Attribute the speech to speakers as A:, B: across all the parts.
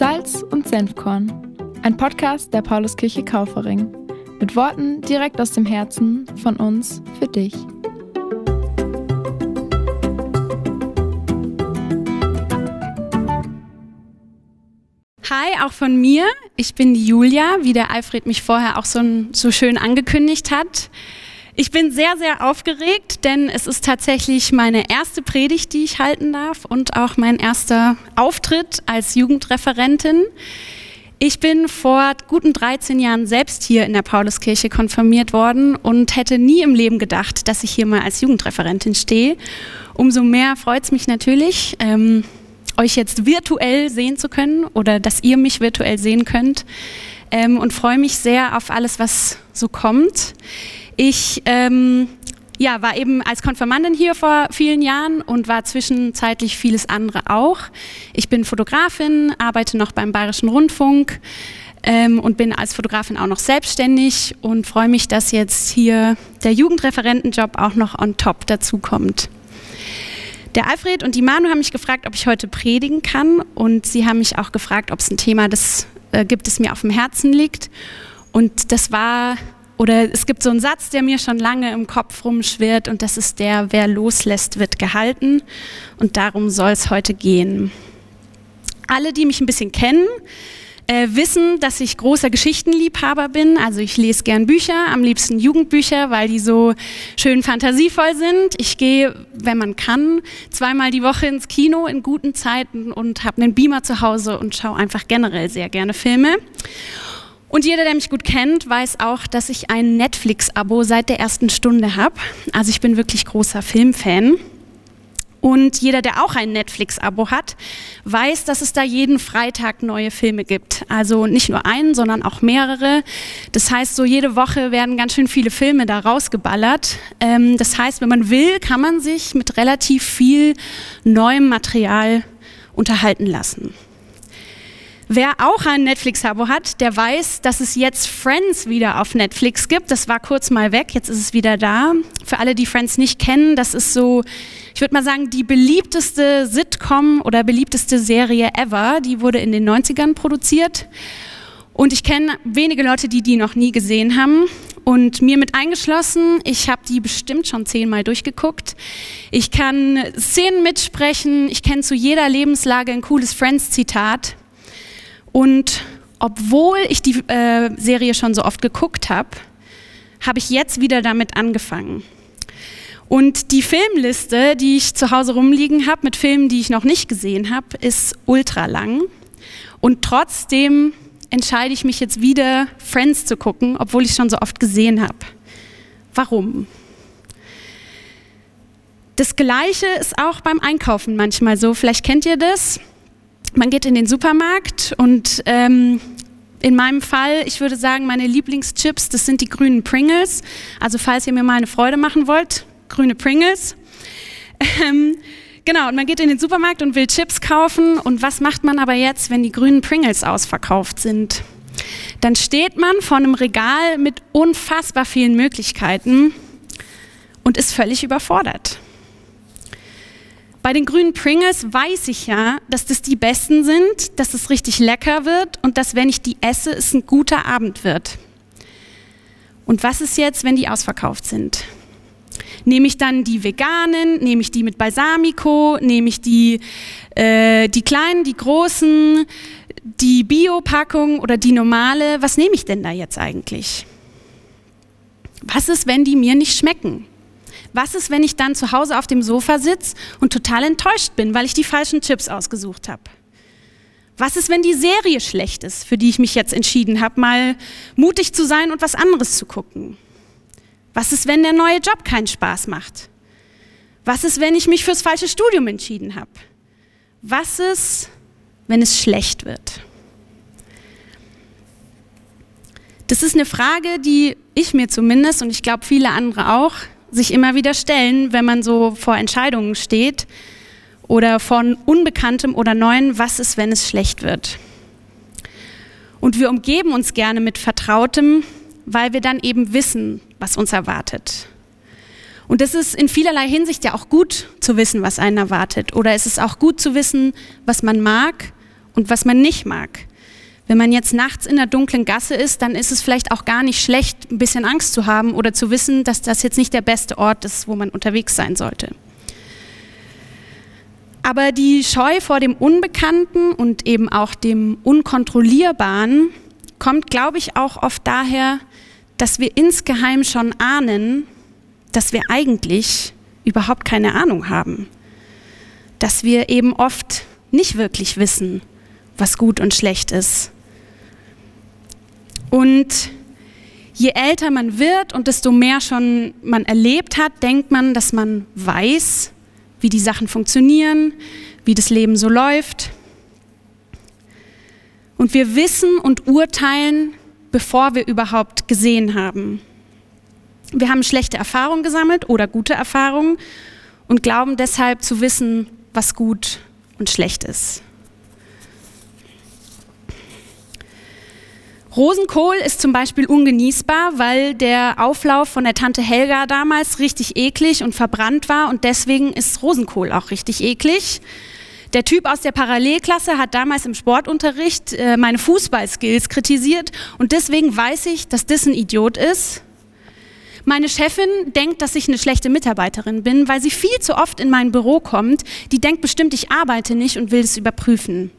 A: Salz und Senfkorn. Ein Podcast der Pauluskirche Kaufering. Mit Worten direkt aus dem Herzen von uns für dich.
B: Hi, auch von mir. Ich bin die Julia, wie der Alfred mich vorher auch so, so schön angekündigt hat. Ich bin sehr, sehr aufgeregt, denn es ist tatsächlich meine erste Predigt, die ich halten darf und auch mein erster Auftritt als Jugendreferentin. Ich bin vor guten 13 Jahren selbst hier in der Pauluskirche konfirmiert worden und hätte nie im Leben gedacht, dass ich hier mal als Jugendreferentin stehe. Umso mehr freut es mich natürlich, ähm, euch jetzt virtuell sehen zu können oder dass ihr mich virtuell sehen könnt ähm, und freue mich sehr auf alles, was so kommt. Ich ähm, ja, war eben als Konfirmandin hier vor vielen Jahren und war zwischenzeitlich vieles andere auch. Ich bin Fotografin, arbeite noch beim Bayerischen Rundfunk ähm, und bin als Fotografin auch noch selbstständig und freue mich, dass jetzt hier der Jugendreferentenjob auch noch on top dazu kommt. Der Alfred und die Manu haben mich gefragt, ob ich heute predigen kann und sie haben mich auch gefragt, ob es ein Thema das, äh, gibt, das mir auf dem Herzen liegt. Und das war oder es gibt so einen Satz, der mir schon lange im Kopf rumschwirrt und das ist der, wer loslässt, wird gehalten. Und darum soll es heute gehen. Alle, die mich ein bisschen kennen, äh, wissen, dass ich großer Geschichtenliebhaber bin. Also ich lese gern Bücher, am liebsten Jugendbücher, weil die so schön fantasievoll sind. Ich gehe, wenn man kann, zweimal die Woche ins Kino in guten Zeiten und habe einen Beamer zu Hause und schaue einfach generell sehr gerne Filme. Und jeder, der mich gut kennt, weiß auch, dass ich ein Netflix-Abo seit der ersten Stunde habe. Also ich bin wirklich großer Filmfan. Und jeder, der auch ein Netflix-Abo hat, weiß, dass es da jeden Freitag neue Filme gibt. Also nicht nur einen, sondern auch mehrere. Das heißt, so jede Woche werden ganz schön viele Filme da rausgeballert. Ähm, das heißt, wenn man will, kann man sich mit relativ viel neuem Material unterhalten lassen. Wer auch ein Netflix-Abo hat, der weiß, dass es jetzt Friends wieder auf Netflix gibt. Das war kurz mal weg, jetzt ist es wieder da. Für alle, die Friends nicht kennen, das ist so, ich würde mal sagen, die beliebteste Sitcom oder beliebteste Serie ever. Die wurde in den 90ern produziert. Und ich kenne wenige Leute, die die noch nie gesehen haben. Und mir mit eingeschlossen, ich habe die bestimmt schon zehnmal durchgeguckt. Ich kann Szenen mitsprechen, ich kenne zu jeder Lebenslage ein cooles Friends-Zitat. Und obwohl ich die äh, Serie schon so oft geguckt habe, habe ich jetzt wieder damit angefangen. Und die Filmliste, die ich zu Hause rumliegen habe mit Filmen, die ich noch nicht gesehen habe, ist ultra lang. Und trotzdem entscheide ich mich jetzt wieder, Friends zu gucken, obwohl ich schon so oft gesehen habe. Warum? Das Gleiche ist auch beim Einkaufen manchmal so. Vielleicht kennt ihr das man geht in den Supermarkt und ähm, in meinem Fall, ich würde sagen, meine Lieblingschips, das sind die grünen Pringles. Also falls ihr mir mal eine Freude machen wollt, grüne Pringles. Ähm, genau, und man geht in den Supermarkt und will Chips kaufen. Und was macht man aber jetzt, wenn die grünen Pringles ausverkauft sind? Dann steht man vor einem Regal mit unfassbar vielen Möglichkeiten und ist völlig überfordert. Bei den grünen Pringles weiß ich ja, dass das die besten sind, dass es richtig lecker wird und dass, wenn ich die esse, es ein guter Abend wird. Und was ist jetzt, wenn die ausverkauft sind? Nehme ich dann die veganen, nehme ich die mit Balsamico, nehme ich die, äh, die kleinen, die großen, die Bio-Packung oder die normale? Was nehme ich denn da jetzt eigentlich? Was ist, wenn die mir nicht schmecken? Was ist, wenn ich dann zu Hause auf dem Sofa sitze und total enttäuscht bin, weil ich die falschen Chips ausgesucht habe? Was ist, wenn die Serie schlecht ist, für die ich mich jetzt entschieden habe, mal mutig zu sein und was anderes zu gucken? Was ist, wenn der neue Job keinen Spaß macht? Was ist, wenn ich mich fürs falsche Studium entschieden habe? Was ist, wenn es schlecht wird? Das ist eine Frage, die ich mir zumindest und ich glaube viele andere auch sich immer wieder stellen, wenn man so vor Entscheidungen steht oder von Unbekanntem oder Neuen, was ist, wenn es schlecht wird. Und wir umgeben uns gerne mit Vertrautem, weil wir dann eben wissen, was uns erwartet. Und es ist in vielerlei Hinsicht ja auch gut zu wissen, was einen erwartet. Oder es ist auch gut zu wissen, was man mag und was man nicht mag. Wenn man jetzt nachts in der dunklen Gasse ist, dann ist es vielleicht auch gar nicht schlecht, ein bisschen Angst zu haben oder zu wissen, dass das jetzt nicht der beste Ort ist, wo man unterwegs sein sollte. Aber die Scheu vor dem Unbekannten und eben auch dem Unkontrollierbaren kommt, glaube ich, auch oft daher, dass wir insgeheim schon ahnen, dass wir eigentlich überhaupt keine Ahnung haben. Dass wir eben oft nicht wirklich wissen, was gut und schlecht ist. Und je älter man wird und desto mehr schon man erlebt hat, denkt man, dass man weiß, wie die Sachen funktionieren, wie das Leben so läuft. Und wir wissen und urteilen, bevor wir überhaupt gesehen haben. Wir haben schlechte Erfahrungen gesammelt oder gute Erfahrungen und glauben deshalb zu wissen, was gut und schlecht ist. Rosenkohl ist zum Beispiel ungenießbar, weil der Auflauf von der Tante Helga damals richtig eklig und verbrannt war und deswegen ist Rosenkohl auch richtig eklig. Der Typ aus der Parallelklasse hat damals im Sportunterricht äh, meine Fußballskills kritisiert und deswegen weiß ich, dass das ein Idiot ist. Meine Chefin denkt, dass ich eine schlechte Mitarbeiterin bin, weil sie viel zu oft in mein Büro kommt. Die denkt bestimmt, ich arbeite nicht und will es überprüfen.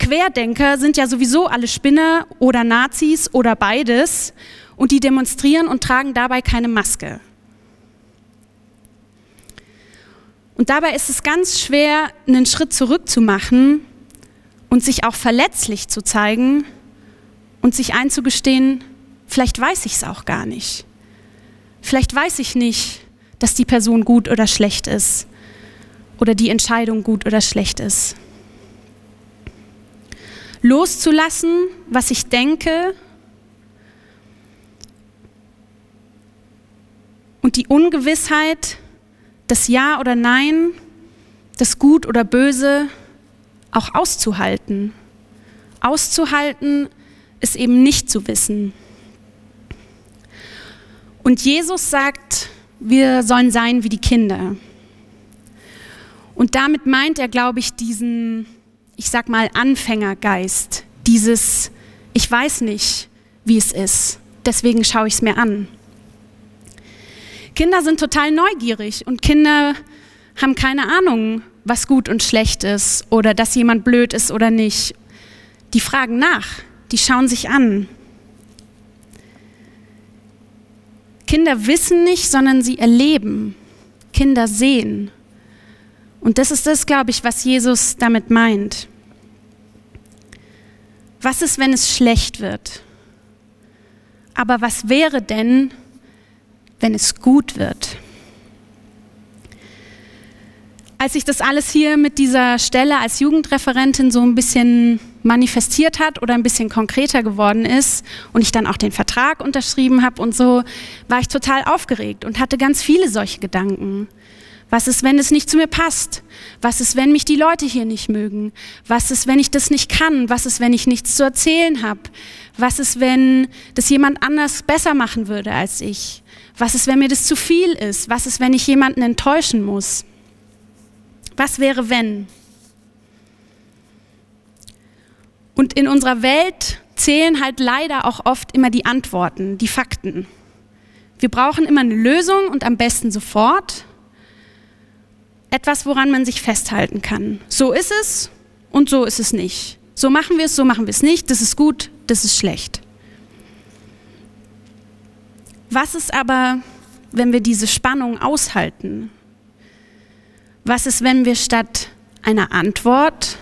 B: Querdenker sind ja sowieso alle Spinner oder Nazis oder beides und die demonstrieren und tragen dabei keine Maske. Und dabei ist es ganz schwer, einen Schritt zurück zu machen und sich auch verletzlich zu zeigen und sich einzugestehen, vielleicht weiß ich es auch gar nicht. Vielleicht weiß ich nicht, dass die Person gut oder schlecht ist oder die Entscheidung gut oder schlecht ist loszulassen, was ich denke und die Ungewissheit, das Ja oder Nein, das Gut oder Böse auch auszuhalten. Auszuhalten ist eben nicht zu wissen. Und Jesus sagt, wir sollen sein wie die Kinder. Und damit meint er, glaube ich, diesen ich sag mal, Anfängergeist, dieses, ich weiß nicht, wie es ist, deswegen schaue ich es mir an. Kinder sind total neugierig und Kinder haben keine Ahnung, was gut und schlecht ist oder dass jemand blöd ist oder nicht. Die fragen nach, die schauen sich an. Kinder wissen nicht, sondern sie erleben. Kinder sehen. Und das ist das, glaube ich, was Jesus damit meint. Was ist, wenn es schlecht wird? Aber was wäre denn, wenn es gut wird? Als sich das alles hier mit dieser Stelle als Jugendreferentin so ein bisschen manifestiert hat oder ein bisschen konkreter geworden ist und ich dann auch den Vertrag unterschrieben habe und so, war ich total aufgeregt und hatte ganz viele solche Gedanken. Was ist, wenn es nicht zu mir passt? Was ist, wenn mich die Leute hier nicht mögen? Was ist, wenn ich das nicht kann? Was ist, wenn ich nichts zu erzählen habe? Was ist, wenn das jemand anders besser machen würde als ich? Was ist, wenn mir das zu viel ist? Was ist, wenn ich jemanden enttäuschen muss? Was wäre, wenn? Und in unserer Welt zählen halt leider auch oft immer die Antworten, die Fakten. Wir brauchen immer eine Lösung und am besten sofort etwas, woran man sich festhalten kann. So ist es und so ist es nicht. So machen wir es, so machen wir es nicht. Das ist gut, das ist schlecht. Was ist aber, wenn wir diese Spannung aushalten? Was ist, wenn wir statt einer Antwort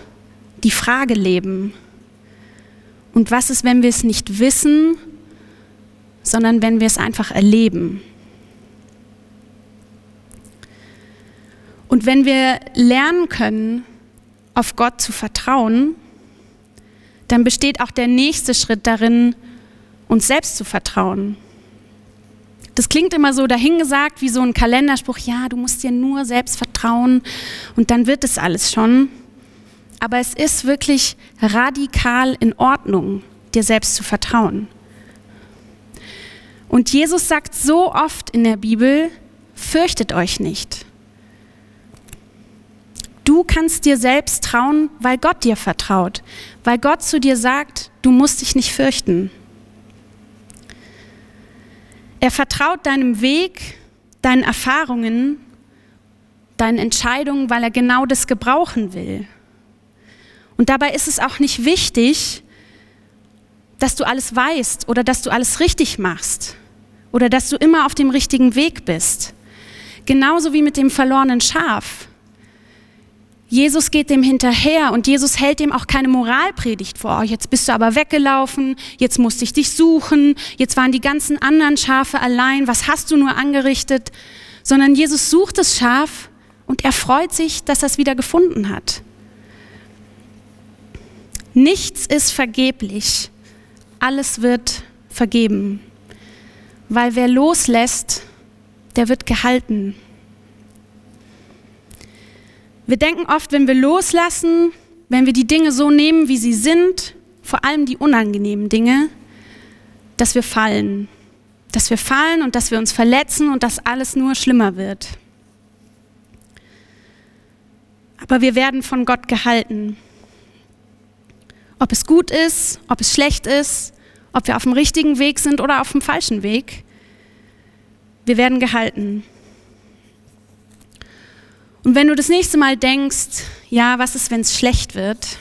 B: die Frage leben? Und was ist, wenn wir es nicht wissen, sondern wenn wir es einfach erleben? Und wenn wir lernen können, auf Gott zu vertrauen, dann besteht auch der nächste Schritt darin, uns selbst zu vertrauen. Das klingt immer so dahingesagt wie so ein Kalenderspruch, ja, du musst dir nur selbst vertrauen und dann wird es alles schon. Aber es ist wirklich radikal in Ordnung, dir selbst zu vertrauen. Und Jesus sagt so oft in der Bibel, fürchtet euch nicht. Du kannst dir selbst trauen, weil Gott dir vertraut, weil Gott zu dir sagt, du musst dich nicht fürchten. Er vertraut deinem Weg, deinen Erfahrungen, deinen Entscheidungen, weil er genau das gebrauchen will. Und dabei ist es auch nicht wichtig, dass du alles weißt oder dass du alles richtig machst oder dass du immer auf dem richtigen Weg bist. Genauso wie mit dem verlorenen Schaf. Jesus geht dem hinterher und Jesus hält dem auch keine Moralpredigt vor. Oh, jetzt bist du aber weggelaufen, jetzt musste ich dich suchen, jetzt waren die ganzen anderen Schafe allein, was hast du nur angerichtet? Sondern Jesus sucht das Schaf und er freut sich, dass er es wieder gefunden hat. Nichts ist vergeblich, alles wird vergeben, weil wer loslässt, der wird gehalten. Wir denken oft, wenn wir loslassen, wenn wir die Dinge so nehmen, wie sie sind, vor allem die unangenehmen Dinge, dass wir fallen. Dass wir fallen und dass wir uns verletzen und dass alles nur schlimmer wird. Aber wir werden von Gott gehalten. Ob es gut ist, ob es schlecht ist, ob wir auf dem richtigen Weg sind oder auf dem falschen Weg, wir werden gehalten. Und wenn du das nächste Mal denkst, ja, was ist, wenn es schlecht wird?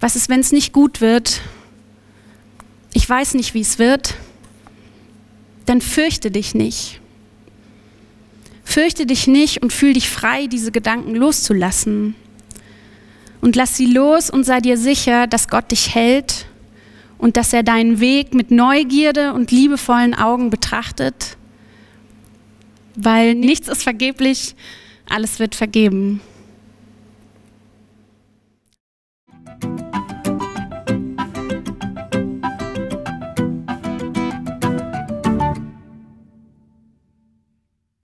B: Was ist, wenn es nicht gut wird? Ich weiß nicht, wie es wird. Dann fürchte dich nicht. Fürchte dich nicht und fühl dich frei, diese Gedanken loszulassen. Und lass sie los und sei dir sicher, dass Gott dich hält und dass er deinen Weg mit Neugierde und liebevollen Augen betrachtet weil nichts ist vergeblich, alles wird vergeben.